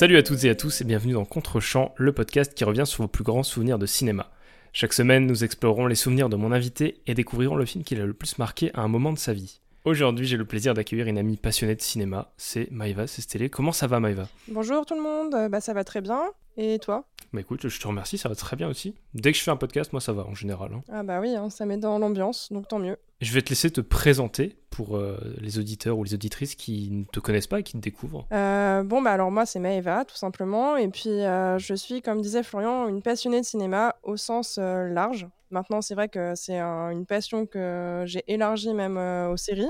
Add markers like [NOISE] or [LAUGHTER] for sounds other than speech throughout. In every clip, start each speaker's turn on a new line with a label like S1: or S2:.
S1: Salut à toutes et à tous et bienvenue dans Contre-champ, le podcast qui revient sur vos plus grands souvenirs de cinéma. Chaque semaine, nous explorerons les souvenirs de mon invité et découvrirons le film qui l'a le plus marqué à un moment de sa vie. Aujourd'hui, j'ai le plaisir d'accueillir une amie passionnée de cinéma, c'est Maïva Sestélé. Comment ça va Maïva?
S2: Bonjour tout le monde, Euh, bah ça va très bien. Et toi
S1: Bah écoute, je te remercie, ça va très bien aussi. Dès que je fais un podcast, moi ça va en général. hein.
S2: Ah bah oui, hein, ça met dans l'ambiance, donc tant mieux.
S1: Je vais te laisser te présenter pour euh, les auditeurs ou les auditrices qui ne te connaissent pas et qui te découvrent.
S2: Euh, bon bah alors moi c'est Maëva tout simplement, et puis euh, je suis comme disait Florian une passionnée de cinéma au sens large. Maintenant c'est vrai que c'est un- une passion que j'ai élargie même aux séries.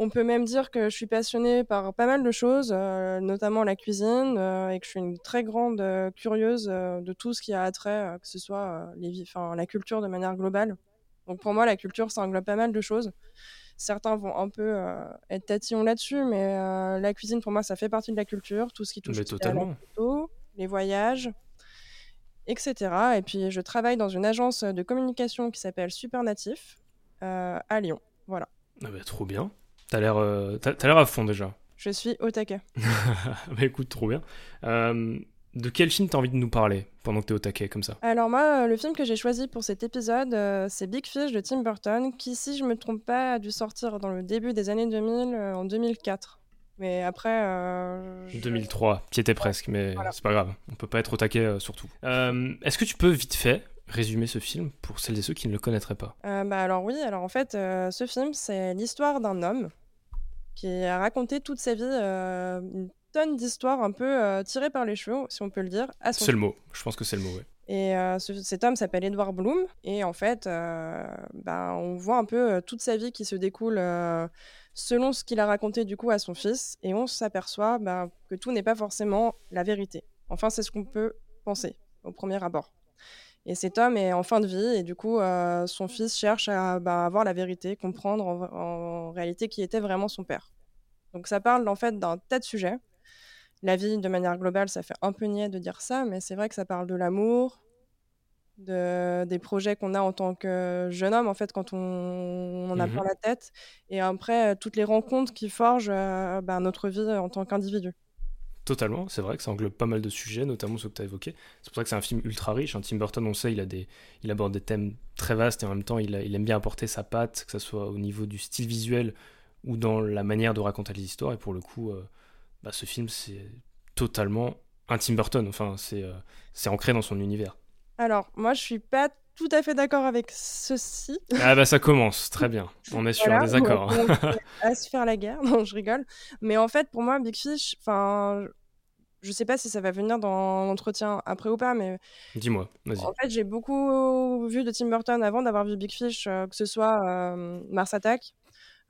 S2: On peut même dire que je suis passionnée par pas mal de choses, euh, notamment la cuisine, euh, et que je suis une très grande euh, curieuse de tout ce qui a attrait, que ce soit les enfin, la culture de manière globale. Donc pour moi, la culture, ça englobe pas mal de choses. Certains vont un peu être tatillons là-dessus, mais la cuisine, pour moi, ça fait partie de la culture. Tout ce qui touche à la photo, les voyages, etc. Et puis, je travaille dans une agence de communication qui s'appelle Supernatif à Lyon. Voilà.
S1: Ah bah trop bien. T'as l'air euh, t'as- t'as l'air à fond déjà.
S2: Je suis au taquet. [LAUGHS]
S1: bah écoute, trop bien. Euh, de quel film t'as envie de nous parler pendant que t'es au taquet comme ça?
S2: Alors moi, euh, le film que j'ai choisi pour cet épisode, euh, c'est Big Fish de Tim Burton, qui, si je me trompe pas, a dû sortir dans le début des années 2000, euh, en 2004. Mais après... euh, je-
S1: 2003, qui était presque, mais
S2: Voilà.
S1: c'est pas grave. On peut pas être au taquet euh, surtout. Euh, Est-ce que tu peux vite fait résumer ce film pour celles et ceux qui ne le connaîtraient pas
S2: Euh, bah alors oui, alors en fait, euh, ce film, c'est l'histoire d'un homme qui a raconté toute sa vie euh, une tonne d'histoires un peu tirées par les cheveux, si on peut le dire, à son
S1: C'est le mot. Je pense que c'est le mot, ouais.
S2: Et ce- cet homme s'appelle Edward Bloom. Et en fait, ben, on voit un peu toute sa vie qui se découle selon ce qu'il a raconté du coup à son fils. Et on s'aperçoit ben, que tout n'est pas forcément la vérité. Enfin, c'est ce qu'on peut penser au premier abord. Et cet homme est en fin de vie et du coup, euh, son fils cherche à ben, avoir la vérité, comprendre en, en réalité qui était vraiment son père. Donc ça parle en fait d'un tas de sujets. La vie, de manière globale, ça fait un peu niais de dire ça, mais c'est vrai que ça parle de l'amour, de, des projets qu'on a en tant que jeune homme, en fait, quand on, on en a
S1: Mhm.
S2: plein la tête, et après, toutes les rencontres qui forgent euh, ben, notre vie en tant qu'individu.
S1: Totalement, c'est vrai que ça englobe pas mal de sujets, notamment ceux que tu as évoqués. C'est pour ça que c'est un film ultra riche. Un Tim Burton, on sait, il, aborde des thèmes très vastes et en même temps, il, aime bien apporter sa patte, que ce soit au niveau du style visuel ou dans la manière de raconter les histoires. Et pour le coup, euh, bah, ce film, c'est totalement un Tim Burton. Enfin, euh, c'est ancré dans son univers.
S2: Alors, moi, je suis pas tout à fait d'accord avec ceci.
S1: Ah bah ça commence, très bien. [LAUGHS] On est sur
S2: Voilà,
S1: un désaccord.
S2: on- on [LAUGHS] à se faire la guerre. Non, je rigole. Mais en fait, pour moi, Big Fish, enfin, je sais pas si ça va venir dans l'entretien après ou pas, mais
S1: Dis-moi, vas-y.
S2: En fait, j'ai beaucoup vu de Tim Burton avant d'avoir vu Big Fish, euh, que ce soit euh, Mars Attack,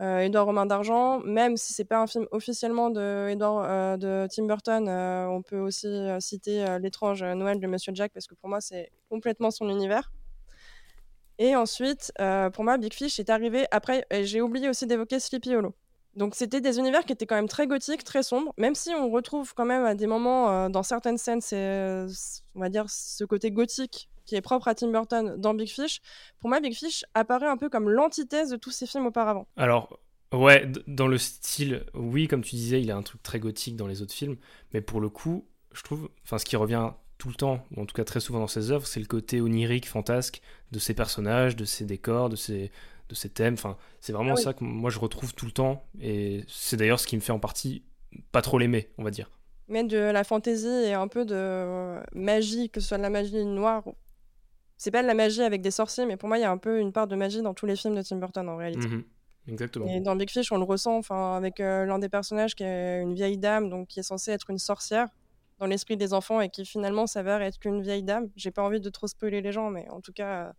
S2: euh, Édouard Romain d'Argent, même si c'est pas un film officiellement de, Edouard, euh, de Tim Burton, on peut aussi citer L'étrange Noël de Monsieur Jack, parce que pour moi, c'est complètement son univers. Et ensuite, euh, pour moi, Big Fish est arrivé après, j'ai oublié aussi d'évoquer Sleepy Hollow. Donc c'était des univers qui étaient quand même très gothiques, très sombres, même si on retrouve quand même à des moments euh, dans certaines scènes, c'est, euh, on va dire, ce côté gothique qui est propre à Tim Burton dans Big Fish. Pour moi, Big Fish apparaît un peu comme l'antithèse de tous ces films auparavant.
S1: Alors, ouais, dans le style, oui, comme tu disais, il a un truc très gothique dans les autres films, mais pour le coup, je trouve, enfin, ce qui revient tout le temps, ou en tout cas très souvent dans ses œuvres, c'est le côté onirique, fantasque de ses personnages, de ses décors, de ses, de ses thèmes. Enfin, c'est vraiment
S2: Ah oui.
S1: ça que moi je retrouve tout le temps, et c'est d'ailleurs ce qui me fait en partie pas trop l'aimer, on va dire.
S2: Mais de la fantaisie et un peu de euh, magie, que ce soit de la magie noire. C'est pas de la magie avec des sorciers, mais pour moi, il y a un peu une part de magie dans tous les films de Tim Burton en réalité.
S1: Mhm. Exactement.
S2: Et dans Big Fish, on le ressent, enfin, avec euh, l'un des personnages qui est une vieille dame, donc qui est censée être une sorcière dans l'esprit des enfants et qui finalement s'avère être qu'une vieille dame. J'ai pas envie de trop spoiler les gens, mais en tout cas, euh,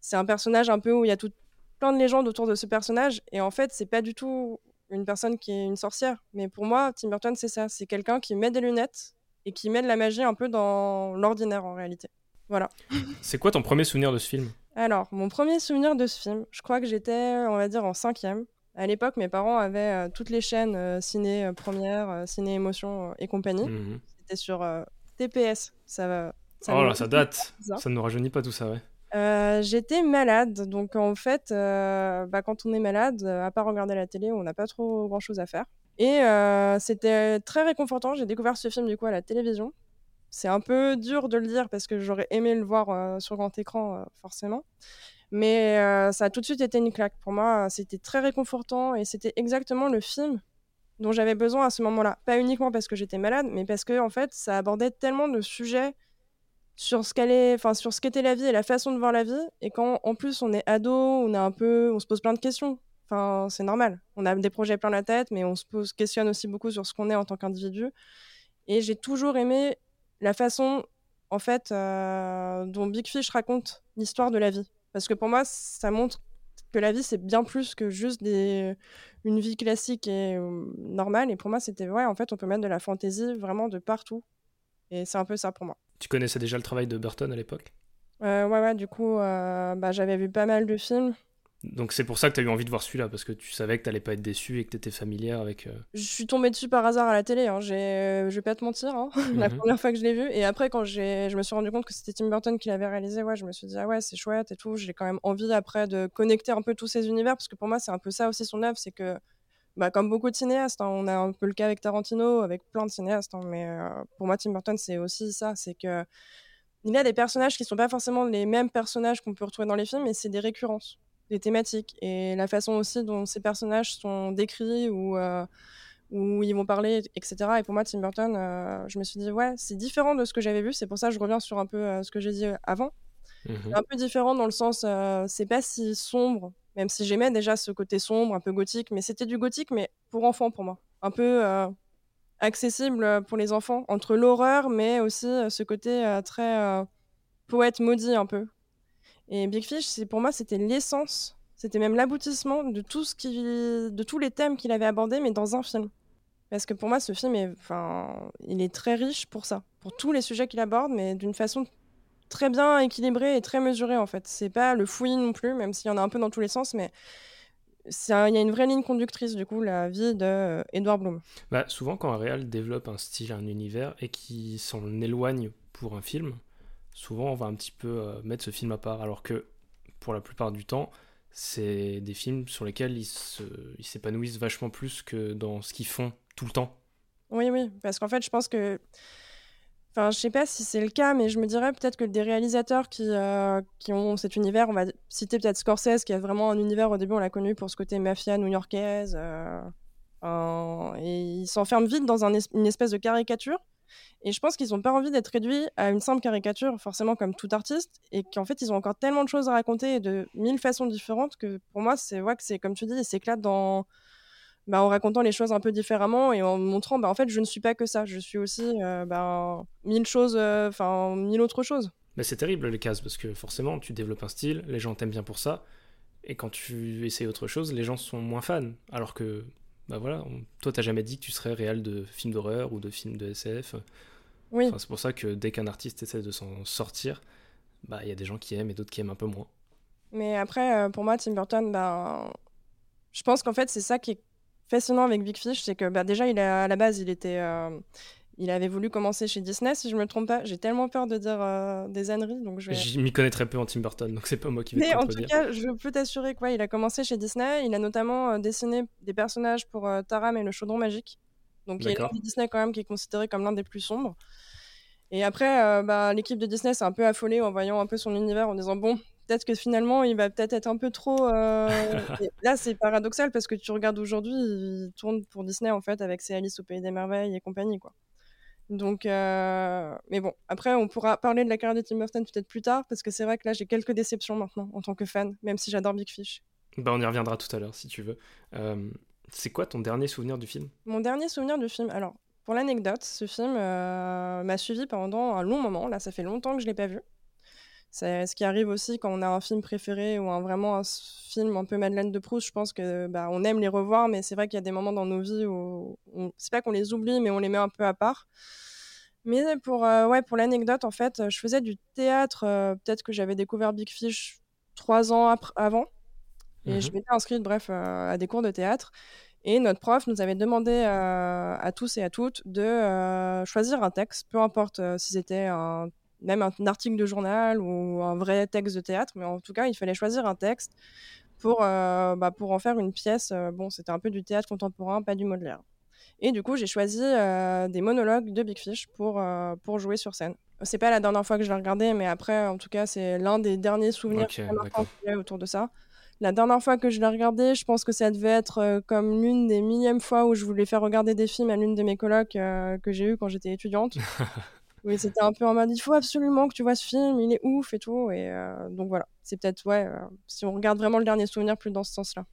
S2: c'est un personnage un peu où il y a tout, plein de légendes autour de ce personnage. Et en fait, c'est pas du tout une personne qui est une sorcière. Mais pour moi, Tim Burton, c'est ça. C'est quelqu'un qui met des lunettes et qui met de la magie un peu dans l'ordinaire en réalité. Voilà. [LAUGHS]
S1: C'est quoi ton premier souvenir de ce film?
S2: Alors, mon premier souvenir de ce film, je crois que j'étais, on va dire, en cinquième. À l'époque, mes parents avaient euh, toutes les chaînes euh, ciné euh, première, ciné émotion et compagnie.
S1: Mhm.
S2: C'était sur TPS. Ça va. ça
S1: Oh là, ça date.
S2: Ça.
S1: Ça ne nous rajeunit pas tout ça, ouais.
S2: Euh, J'étais malade, donc en fait, euh, bah, quand on est malade, à part regarder la télé, on n'a pas trop grand chose à faire. Et c'était très réconfortant. J'ai découvert ce film du coup à la télévision. C'est un peu dur de le dire parce que j'aurais aimé le voir sur grand écran, forcément. Mais ça a tout de suite été une claque. Pour moi, c'était très réconfortant et c'était exactement le film dont j'avais besoin à ce moment-là. Pas uniquement parce que j'étais malade, mais parce que en fait, ça abordait tellement de sujets sur ce qu'elle enfin sur ce qu'était la vie et la façon de voir la vie. Et quand en plus on est ado, on a un peu, on se pose plein de questions. Enfin, c'est normal. On a des projets plein la tête, mais on se pose, questionne aussi beaucoup sur ce qu'on est en tant qu'individu. Et j'ai toujours aimé la façon, en fait, euh, dont Big Fish raconte l'histoire de la vie. Parce que pour moi, ça montre que la vie, c'est bien plus que juste des... une vie classique et euh, normale. Et pour moi, c'était, ouais, en fait, on peut mettre de la fantaisie vraiment de partout. Et c'est un peu ça pour moi.
S1: Tu connaissais déjà le travail de Burton à l'époque?
S2: Euh, Ouais, ouais, du coup, bah, j'avais vu pas mal de films.
S1: Donc c'est pour ça que tu as eu envie de voir celui-là, parce que tu savais que tu pas être déçu et que tu étais familière avec... Euh,
S2: je suis tombée dessus par hasard à la télé, hein. je vais pas te mentir, hein. [LAUGHS] la mhm. première fois que je l'ai vu. Et après, quand je me suis rendu compte que c'était Tim Burton qui l'avait réalisé, ouais, je me suis dit, ah ouais, c'est chouette et tout. J'ai quand même envie après de connecter un peu tous ces univers, parce que pour moi, c'est un peu ça aussi son œuvre, c'est que, bah, comme beaucoup de cinéastes, hein, on a un peu le cas avec Tarantino, avec plein de cinéastes, mais euh, pour moi, Tim Burton, c'est aussi ça, c'est que... Il y a des personnages qui sont pas forcément les mêmes personnages qu'on peut retrouver dans les films, mais c'est des récurrences les thématiques et la façon aussi dont ces personnages sont décrits ou euh, où ils vont parler, etc. Et pour moi, Tim Burton, euh, je me suis dit, ouais, c'est différent de ce que j'avais vu. C'est pour ça que je reviens sur un peu euh, ce que j'ai dit avant. Mmh un peu différent dans le sens, c'est pas si sombre, même si j'aimais déjà ce côté sombre, un peu gothique, mais c'était du gothique, mais pour enfants pour moi. Un peu accessible pour les enfants, entre l'horreur, mais aussi ce côté très poète maudit un peu, et Big Fish, c'est pour moi, c'était l'essence, c'était même l'aboutissement de tout ce qui, de tous les thèmes qu'il avait abordés, mais dans un film. Parce que pour moi, ce film est, il est très riche pour ça, pour tous les sujets qu'il aborde, mais d'une façon très bien équilibrée et très mesurée en fait. C'est pas le fouillis non plus, même s'il y en a un peu dans tous les sens, mais il y a une vraie ligne conductrice du coup, la vie de euh, Edward Bloom.
S1: Bah, souvent, quand un réal développe un style, un univers et qui s'en éloigne pour un film, souvent on va un petit peu euh, mettre ce film à part, alors que pour la plupart du temps, c'est des films sur lesquels ils s'épanouissent vachement plus que dans ce qu'ils font tout le temps.
S2: Oui, oui, parce qu'en fait, je pense que. Enfin, je sais pas si c'est le cas, mais je me dirais peut-être que des réalisateurs qui, euh, ont cet univers, on va citer peut-être Scorsese, qui a vraiment un univers, au début, on l'a connu pour ce côté mafia new-yorkaise, euh, et il s'enferme vite dans une espèce de caricature. Et je pense qu'ils n'ont pas envie d'être réduits à une simple caricature, forcément comme tout artiste, et qu'en fait, ils ont encore tellement de choses à raconter de mille façons différentes que pour moi, c'est vrai que c'est comme tu dis, ils s'éclatent dans. Bah, en racontant les choses un peu différemment et en montrant, bah, en fait, je ne suis pas que ça, je suis aussi euh, bah, mille choses, euh, enfin, mille autres choses.
S1: Mais c'est terrible les cases parce que forcément, tu développes un style, les gens t'aiment bien pour ça, et quand tu essayes autre chose, les gens sont moins fans. Alors que bah voilà, on... toi t'as jamais dit que tu serais réel de films d'horreur ou de films de SF. Oui. c'est pour ça que dès qu'un artiste essaie de s'en sortir, bah il y a des gens qui aiment et d'autres qui aiment un peu moins.
S2: Mais après, euh, pour moi, Tim Burton, bah, je pense qu'en fait c'est ça qui est fascinant avec Big Fish, c'est que bah, déjà il a, à la base il était euh, il avait voulu commencer chez Disney, si je me trompe pas. J'ai tellement peur de dire euh, des âneries, donc je.
S1: Je m'y connais très peu en Tim Burton, donc c'est pas moi qui vais.
S2: Mais en tout cas, je peux t'assurer qu'il a commencé chez Disney. Il a notamment euh, dessiné des personnages pour euh, Taram et le Chaudron Magique. Donc il y a Disney quand même qui est considéré comme l'un des plus sombres. Et après, bah, l'équipe de Disney s'est un peu affolée en voyant un peu son univers, en disant bon, peut-être que finalement, il va peut-être être un peu trop. [LAUGHS] là, c'est paradoxal parce que tu regardes aujourd'hui, il tourne pour Disney en fait avec ses Alice au pays des merveilles et compagnie, quoi. Donc, euh, mais bon, après, on pourra parler de la carrière de Tim Burton peut-être plus tard, parce que c'est vrai que là, j'ai quelques déceptions maintenant en tant que fan, même si j'adore Big Fish.
S1: Bah, on y reviendra tout à l'heure si tu veux. Euh, c'est quoi ton dernier souvenir du film?
S2: Mon dernier souvenir du film, alors, pour l'anecdote, ce film euh, m'a suivi pendant un long moment. Là, ça fait longtemps que je l'ai pas vu. C'est ce qui arrive aussi quand on a un film préféré ou un, vraiment un film un peu Madeleine de Proust. Je pense que bah, on aime les revoir, mais c'est vrai qu'il y a des moments dans nos vies où on... c'est pas qu'on les oublie, mais on les met un peu à part. Mais pour, euh, ouais, pour l'anecdote, en fait, je faisais du théâtre. Euh, peut-être que j'avais découvert Big Fish trois ans avant. Et je mmh m'étais inscrite, bref, euh, à des cours de théâtre. Et notre prof nous avait demandé à tous et à toutes de choisir un texte, peu importe si c'était un même un article de journal ou un vrai texte de théâtre, mais en tout cas, il fallait choisir un texte pour, euh, bah, pour en faire une pièce. Euh, bon, c'était un peu du théâtre contemporain, pas du Baudelaire. Et du coup, j'ai choisi des monologues de Big Fish pour, pour jouer sur scène. C'est pas la dernière fois que je l'ai regardé, mais après, en tout cas, c'est l'un des derniers souvenirs okay, autour de ça. La dernière fois que je l'ai regardé, je pense que ça devait être comme l'une des millièmes fois où je voulais faire regarder des films à l'une de mes colocs que j'ai eu quand j'étais étudiante. [LAUGHS] oui, c'était un peu en mode il faut absolument que tu vois ce film, il est ouf et tout. Et donc voilà, c'est peut-être, ouais, si on regarde vraiment le dernier souvenir, plus dans ce sens-là.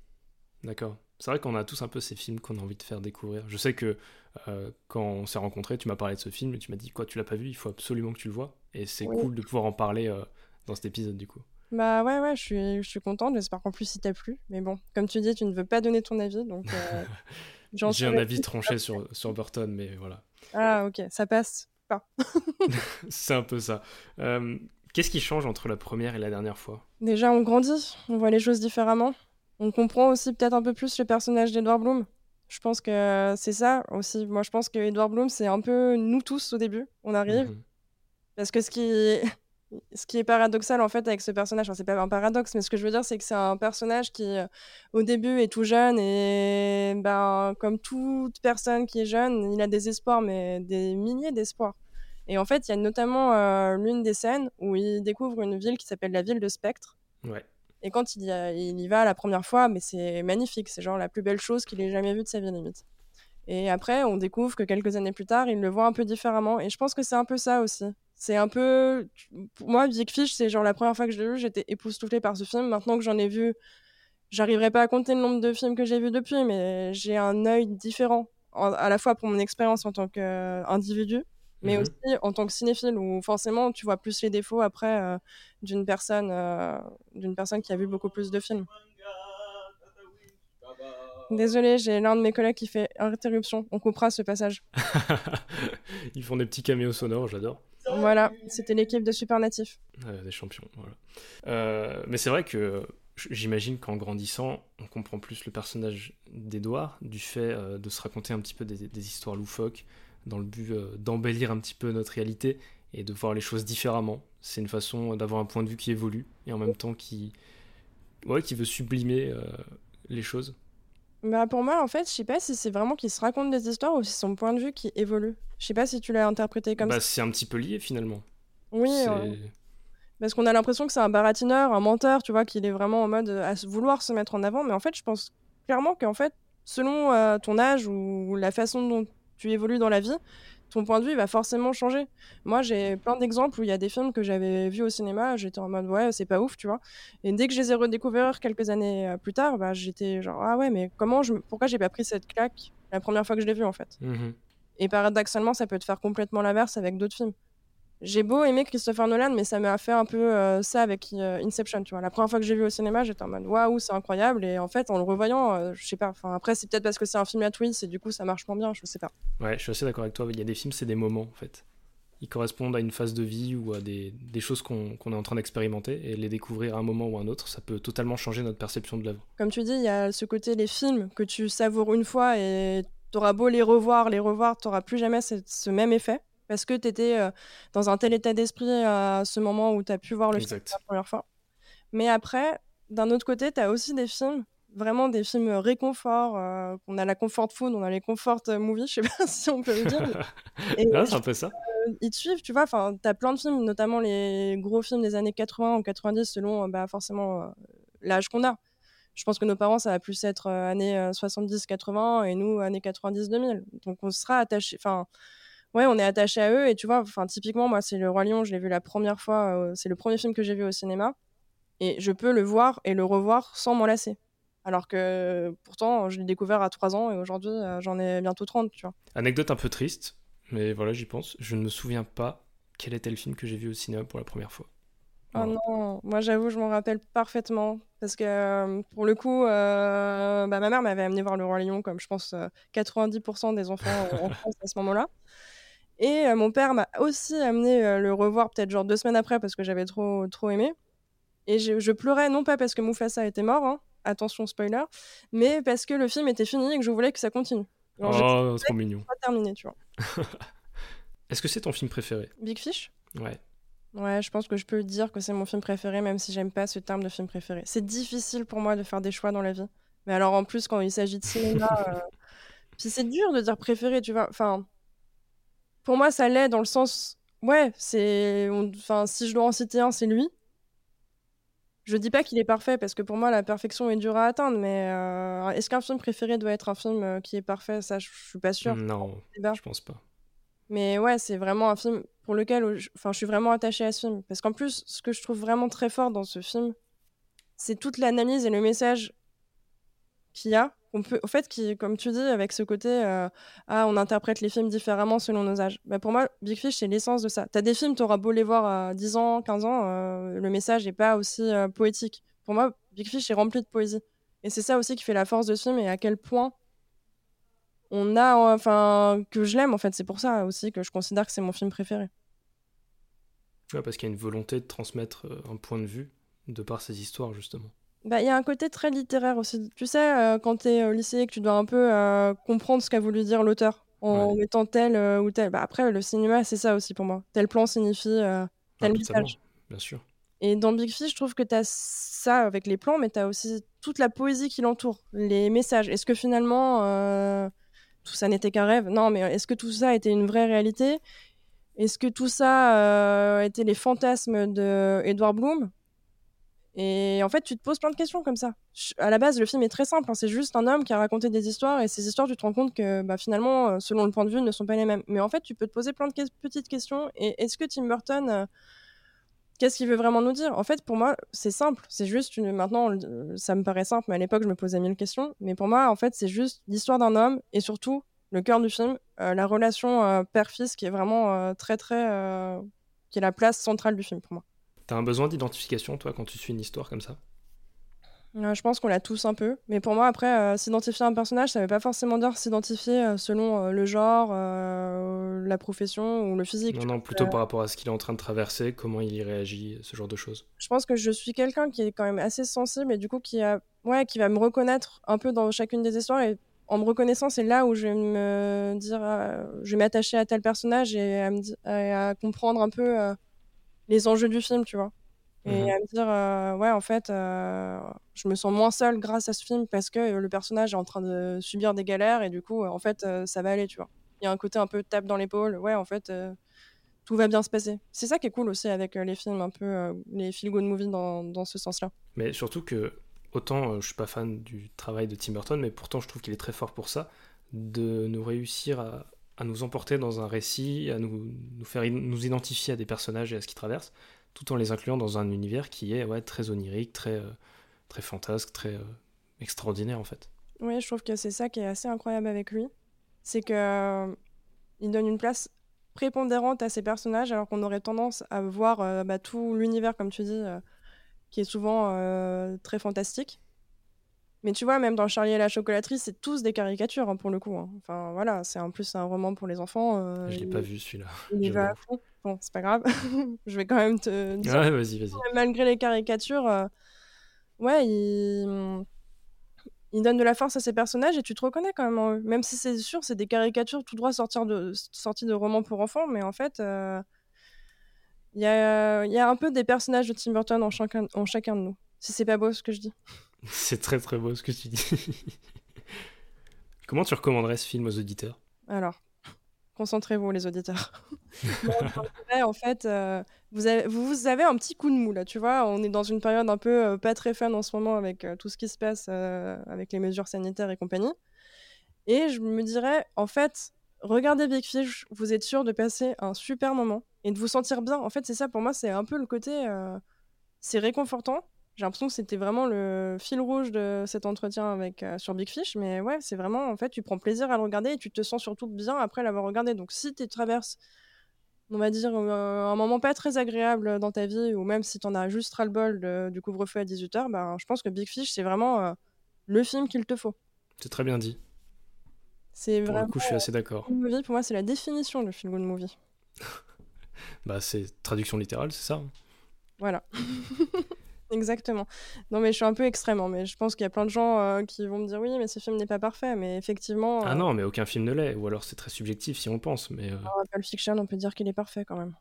S1: D'accord. C'est vrai qu'on a tous un peu ces films qu'on a envie de faire découvrir. Je sais que euh, quand on s'est rencontrés, tu m'as parlé de ce film et tu m'as dit quoi, tu l'as pas vu, il faut absolument que tu le vois. Et c'est cool de pouvoir en parler euh, dans cet épisode du coup.
S2: Bah ouais, ouais, je suis, je suis contente. J'espère qu'en plus il t'a plu. Mais bon, comme tu dis, tu ne veux pas donner ton avis. donc euh, [LAUGHS]
S1: J'ai un avis tranché sur, sur Burton, mais voilà.
S2: Ah ok, ça passe pas. [LAUGHS]
S1: c'est un peu ça. Qu'est-ce qui change entre la première et la dernière fois?
S2: Déjà, on grandit, on voit les choses différemment. On comprend aussi peut-être un peu plus le personnage d'Edward Bloom. Je pense que c'est ça aussi. Moi, je pense que Edward Bloom, c'est un peu nous tous au début. On arrive. Mhm. Parce que ce qui. Ce qui est paradoxal, en fait, avec ce personnage, enfin, c'est pas un paradoxe, mais ce que je veux dire, c'est que c'est un personnage qui, euh, au début, est tout jeune et, ben, comme toute personne qui est jeune, il a des espoirs, mais des milliers d'espoirs. Et en fait, il y a notamment euh, l'une des scènes où il découvre une ville qui s'appelle la ville de Spectre.
S1: Ouais.
S2: Et quand il y, il y va la première fois, mais c'est magnifique, c'est genre la plus belle chose qu'il ait jamais vue de sa vie limite. Et après, on découvre que quelques années plus tard, il le voit un peu différemment. Et je pense que c'est un peu ça aussi. C'est un peu. Pour moi, Big Fish, c'est genre la première fois que je l'ai vu, j'étais époustouflée par ce film. Maintenant que j'en ai vu, j'arriverai pas à compter le nombre de films que j'ai vus depuis, mais j'ai un œil différent, à la fois pour mon expérience en tant qu'individu, mais mmh aussi en tant que cinéphile où forcément tu vois plus les défauts après euh, d'une personne euh, d'une personne qui a vu beaucoup plus de films. Désolé, j'ai l'un de mes collègues qui fait interruption. On coupera ce passage. [LAUGHS]
S1: Ils font des petits caméos sonores, j'adore.
S2: Voilà, c'était l'équipe de Supernatif.
S1: des champions, voilà. Euh, mais c'est vrai que j'imagine qu'en grandissant, on comprend plus le personnage d'Edouard, du fait de se raconter un petit peu des, des histoires loufoques, dans le but euh, d'embellir un petit peu notre réalité et de voir les choses différemment. C'est une façon d'avoir un point de vue qui évolue et en même temps qui, ouais, qui veut sublimer euh, les choses.
S2: Bah pour moi, en fait, je sais pas si c'est vraiment qu'il se raconte des histoires ou si c'est son point de vue qui évolue. Je sais pas si tu l'as interprété comme
S1: bah,
S2: ça.
S1: C'est un petit peu lié finalement.
S2: Oui. Parce qu'on a l'impression que c'est un baratineur, un menteur, tu vois, qu'il est vraiment en mode à vouloir se mettre en avant. Mais en fait, je pense clairement qu'en fait, selon euh, ton âge ou la façon dont tu évolues dans la vie, ton point de vue va forcément changer. Moi, j'ai plein d'exemples où il y a des films que j'avais vus au cinéma, j'étais en mode ouais, c'est pas ouf, tu vois. Et dès que je les ai redécouverts quelques années euh, plus tard, bah, j'étais genre ah ouais, mais comment je, pourquoi j'ai pas pris cette claque la première fois que je l'ai vu en fait?
S1: Mmh
S2: Et paradoxalement, ça peut te faire complètement l'inverse avec d'autres films j'ai beau aimer Christopher Nolan, mais ça m'a fait un peu euh, ça avec euh, Inception, tu vois. La première fois que j'ai vu au cinéma, j'étais en mode waouh, c'est incroyable. Et en fait, en le revoyant, euh, je sais pas. Enfin, après, c'est peut-être parce que c'est un film à twist et du coup, ça marche moins bien, je sais pas.
S1: Ouais, je suis assez d'accord avec toi. Il y a des films, c'est des moments en fait. Ils correspondent à une phase de vie ou à des, des choses qu'on est en train d'expérimenter et les découvrir à un moment ou à un autre, ça peut totalement changer notre perception de l'œuvre.
S2: Comme tu dis, il y a ce côté les films que tu savoures une fois et t'auras beau les revoir, les revoir, t'auras plus jamais ce même effet parce que tu étais euh, dans un tel état d'esprit à ce moment où tu as pu voir le film la première fois. Mais après, d'un autre côté, tu as aussi des films, vraiment des films réconfort. Euh, on a la comfort food, on a les comfort movies, je sais pas [LAUGHS] si on peut le dire. [LAUGHS]
S1: c'est un peu ça.
S2: Euh, ils te suivent, tu vois. Enfin, tu as plein de films, notamment les gros films des années 80 ou 90, selon bah, forcément l'âge qu'on a. Je pense que nos parents, ça va plus être années 70-80 et nous, années 90-2000. Donc on sera attaché. Enfin, ouais, on est attaché à eux. Et tu vois, enfin, typiquement, moi, c'est Le Roi Lion, je l'ai vu la première fois, euh, c'est le premier film que j'ai vu au cinéma. Et je peux le voir et le revoir sans m'en lasser. Alors que pourtant, je l'ai découvert à 3 ans et aujourd'hui, euh, j'en ai bientôt 30, tu vois.
S1: Anecdote un peu triste, mais voilà, j'y pense. Je ne me souviens pas quel était le film que j'ai vu au cinéma pour la première fois.
S2: Oh non, moi j'avoue, je m'en rappelle parfaitement. Parce que euh, pour le coup, bah, ma mère m'avait amené voir Le Roi Lion, comme je pense 90% des enfants en France à ce moment-là. Et euh, mon père m'a aussi amené euh, le revoir peut-être genre deux semaines après parce que j'avais trop, trop aimé. Et je, pleurais non pas parce que Mufasa était mort, hein, attention spoiler, mais parce que le film était fini et que je voulais que ça continue.
S1: oh, trop mignon.
S2: Pas terminé, tu vois. [LAUGHS]
S1: Est-ce que c'est ton film préféré?
S2: Big Fish?
S1: Ouais.
S2: Ouais, je pense que je peux dire que c'est mon film préféré, même si j'aime pas ce terme de film préféré. C'est difficile pour moi de faire des choix dans la vie. Mais alors en plus, quand il s'agit de cinéma, euh, [LAUGHS] Puis c'est dur de dire préféré, tu vois. Enfin, pour moi, ça l'est dans le sens. Ouais, c'est. Enfin, si je dois en citer un, c'est lui. Je dis pas qu'il est parfait parce que pour moi la perfection est dure à atteindre, mais euh, est-ce qu'un film préféré doit être un film euh, qui est parfait? Ça, je suis pas sûre.
S1: Non, je pense pas.
S2: Mais ouais, c'est vraiment un film pour lequel je... Enfin, je suis vraiment attachée à ce film. Parce qu'en plus, ce que je trouve vraiment très fort dans ce film, c'est toute l'analyse et le message qu'il y a on peut, au fait, comme tu dis, avec ce côté, euh, ah, on interprète les films différemment selon nos âges. Bah, pour moi, Big Fish, c'est l'essence de ça. Tu as des films, tu auras beau les voir à 10 ans, 15 ans, euh, le message n'est pas aussi euh, poétique. Pour moi, Big Fish est rempli de poésie. Et c'est ça aussi qui fait la force de ce film et à quel point on a, enfin, que je l'aime, en fait. C'est pour ça aussi que je considère que c'est mon film préféré.
S1: Ouais, parce qu'il y a une volonté de transmettre un point de vue de par ces histoires, justement.
S2: Bah, il y a un côté très littéraire aussi. Tu sais, euh, quand tu es au lycée que tu dois un peu euh, comprendre ce qu'a voulu dire l'auteur en mettant tel euh, ou tel. Bah, après, le cinéma, c'est ça aussi pour moi. Tel plan signifie tel message.
S1: Bien sûr.
S2: Et dans Big Fish, je trouve que tu as ça avec les plans, mais tu as aussi toute la poésie qui l'entoure, les messages. Est-ce que finalement, tout ça n'était qu'un rêve? Non, mais est-ce que tout ça était une vraie réalité? Est-ce que tout ça était les fantasmes de Edward Bloom? Et en fait, tu te poses plein de questions comme ça. À la base, le film est très simple. Hein. c'est juste un homme qui a raconté des histoires et ces histoires, tu te rends compte que bah, finalement, euh, selon le point de vue, ne sont pas les mêmes. Mais en fait, tu peux te poser plein de petites questions. Et est-ce que Tim Burton, euh, qu'est-ce qu'il veut vraiment nous dire? En fait, pour moi, c'est simple. C'est juste. Maintenant, ça me paraît simple, mais à l'époque, je me posais mille questions. Mais pour moi, en fait, c'est juste l'histoire d'un homme et surtout le cœur du film, euh, la relation père-fils qui est vraiment très, très. qui est la place centrale du film pour moi.
S1: T'as un besoin d'identification, toi, quand tu suis une histoire comme ça?
S2: Je pense qu'on l'a tous un peu. Mais pour moi, après, euh, s'identifier à un personnage, ça ne veut pas forcément dire s'identifier euh, selon euh, le genre, la profession ou le physique.
S1: Non, non, plutôt par rapport à ce qu'il est en train de traverser, comment il y réagit, ce genre de choses.
S2: Je pense que je suis quelqu'un qui est quand même assez sensible et du coup qui, a... ouais, qui va me reconnaître un peu dans chacune des histoires. Et en me reconnaissant, c'est là où je vais me dire, je vais m'attacher à tel personnage et à, me à comprendre un peu les enjeux du film, tu vois. Et mmh à me dire, euh, ouais, en fait, euh, je me sens moins seule grâce à ce film parce que le personnage est en train de subir des galères et du coup, en fait, euh, ça va aller, tu vois. Il y a un côté un peu tape dans l'épaule, ouais, en fait, tout va bien se passer. C'est ça qui est cool aussi avec les films, un peu les feel-good movies dans, dans ce sens-là.
S1: Mais surtout que, autant je suis pas fan du travail de Tim Burton, mais pourtant je trouve qu'il est très fort pour ça, de nous réussir à, à nous emporter dans un récit, à nous, nous, faire nous identifier à des personnages et à ce qu'ils traversent, tout en les incluant dans un univers qui est ouais, très onirique, très, euh, très fantasque, très euh, extraordinaire en fait.
S2: Oui, je trouve que c'est ça qui est assez incroyable avec lui. C'est que euh, il donne une place prépondérante à ces personnages alors qu'on aurait tendance à voir bah, tout l'univers, comme tu dis, qui est souvent très fantastique. Mais tu vois, même dans Charlie et la chocolaterie, c'est tous des caricatures hein, pour le coup. Hein. Enfin voilà, c'est en plus un roman pour les enfants.
S1: Euh, je l'ai pas vu celui-là.
S2: Il va à fond. Bon, c'est pas grave. [LAUGHS] je vais quand même te
S1: dire. Ouais, vas-y, vas-y.
S2: Malgré les caricatures, euh, ouais, il... il... donne de la force à ses personnages et tu te reconnais quand même en eux. Même si c'est sûr, c'est des caricatures tout droit sortir de... sorties de romans pour enfants, mais en fait, euh, il y, a... y, a, un peu des personnages de Tim Burton en chacun, en chacun de nous. Si c'est pas beau ce que je dis. [LAUGHS]
S1: C'est très très beau ce que tu dis. Comment tu recommanderais ce film aux auditeurs?
S2: Alors, concentrez-vous les auditeurs. [LAUGHS] en fait, euh, vous, avez, vous, avez, un petit coup de mou là, tu vois. On est dans une période un peu euh, pas très fun en ce moment avec euh, tout ce qui se passe avec les mesures sanitaires et compagnie. Et je me dirais, en fait, regardez Big Fish, vous êtes sûr de passer un super moment et de vous sentir bien. En fait, c'est ça pour moi, c'est un peu le côté, c'est réconfortant j'ai l'impression que c'était vraiment le fil rouge de cet entretien avec, euh, sur Big Fish. Mais ouais, c'est vraiment, en fait, tu prends plaisir à le regarder et tu te sens surtout bien après l'avoir regardé. Donc si tu traverses, on va dire, euh, un moment pas très agréable dans ta vie, ou même si tu en as juste ras-le-bol du couvre-feu à 18h, ben, je pense que Big Fish, c'est vraiment euh, le film qu'il te faut.
S1: C'est très bien dit.
S2: C'est
S1: pour
S2: vraiment.
S1: le coup, je suis assez d'accord.
S2: Pour moi, c'est la définition du feel good movie. [LAUGHS]
S1: bah, c'est traduction littérale, c'est ça. Hein.
S2: Voilà. [LAUGHS] Exactement. Non, mais je suis un peu extrême, hein, mais je pense qu'il y a plein de gens euh, qui vont me dire oui, mais ce film n'est pas parfait, mais effectivement.
S1: Ah euh, non, mais aucun film ne l'est, ou alors c'est très subjectif si on pense, mais. Euh...
S2: Pulp Fiction, on peut dire qu'il est parfait quand même.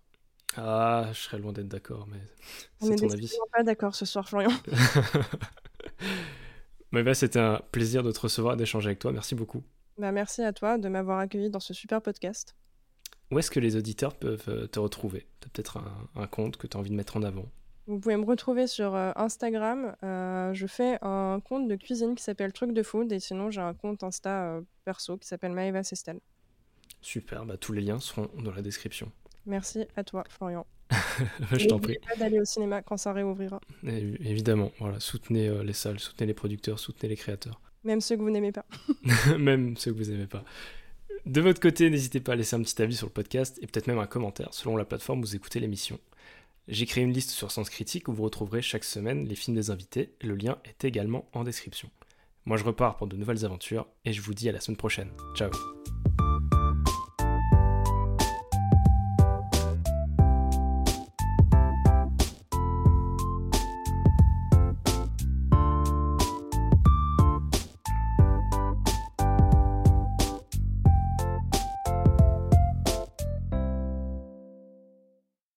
S1: Ah, je serais loin d'être d'accord, mais
S2: c'est ton avis. On pas d'accord ce soir, Florian. [LAUGHS]
S1: mais bah, c'était un plaisir de te recevoir et d'échanger avec toi. Merci beaucoup.
S2: Bah, merci à toi de m'avoir accueilli dans ce super podcast.
S1: Où est-ce que les auditeurs peuvent te retrouver? Tu as peut-être un, compte que tu as envie de mettre en avant?
S2: Vous pouvez me retrouver sur Instagram. je fais un compte de cuisine qui s'appelle Truc de Food et sinon j'ai un compte Insta perso qui s'appelle Maeva Sestel.
S1: Super, bah, tous les liens seront dans la description.
S2: Merci à toi, Florian. [LAUGHS]
S1: je t'en prie.
S2: pas d'aller au cinéma quand ça réouvrira.
S1: évidemment, voilà, soutenez euh, les salles, soutenez les producteurs, soutenez les créateurs. [LAUGHS]
S2: Même ceux que vous n'aimez pas.
S1: même ceux que vous n'aimez pas. De votre côté, n'hésitez pas à laisser un petit avis sur le podcast et peut-être même un commentaire selon la plateforme où vous écoutez l'émission. J'ai créé une liste sur Sens Critique où vous retrouverez chaque semaine les films des invités. Le lien est également en description. Moi je repars pour de nouvelles aventures et je vous dis à la semaine prochaine. Ciao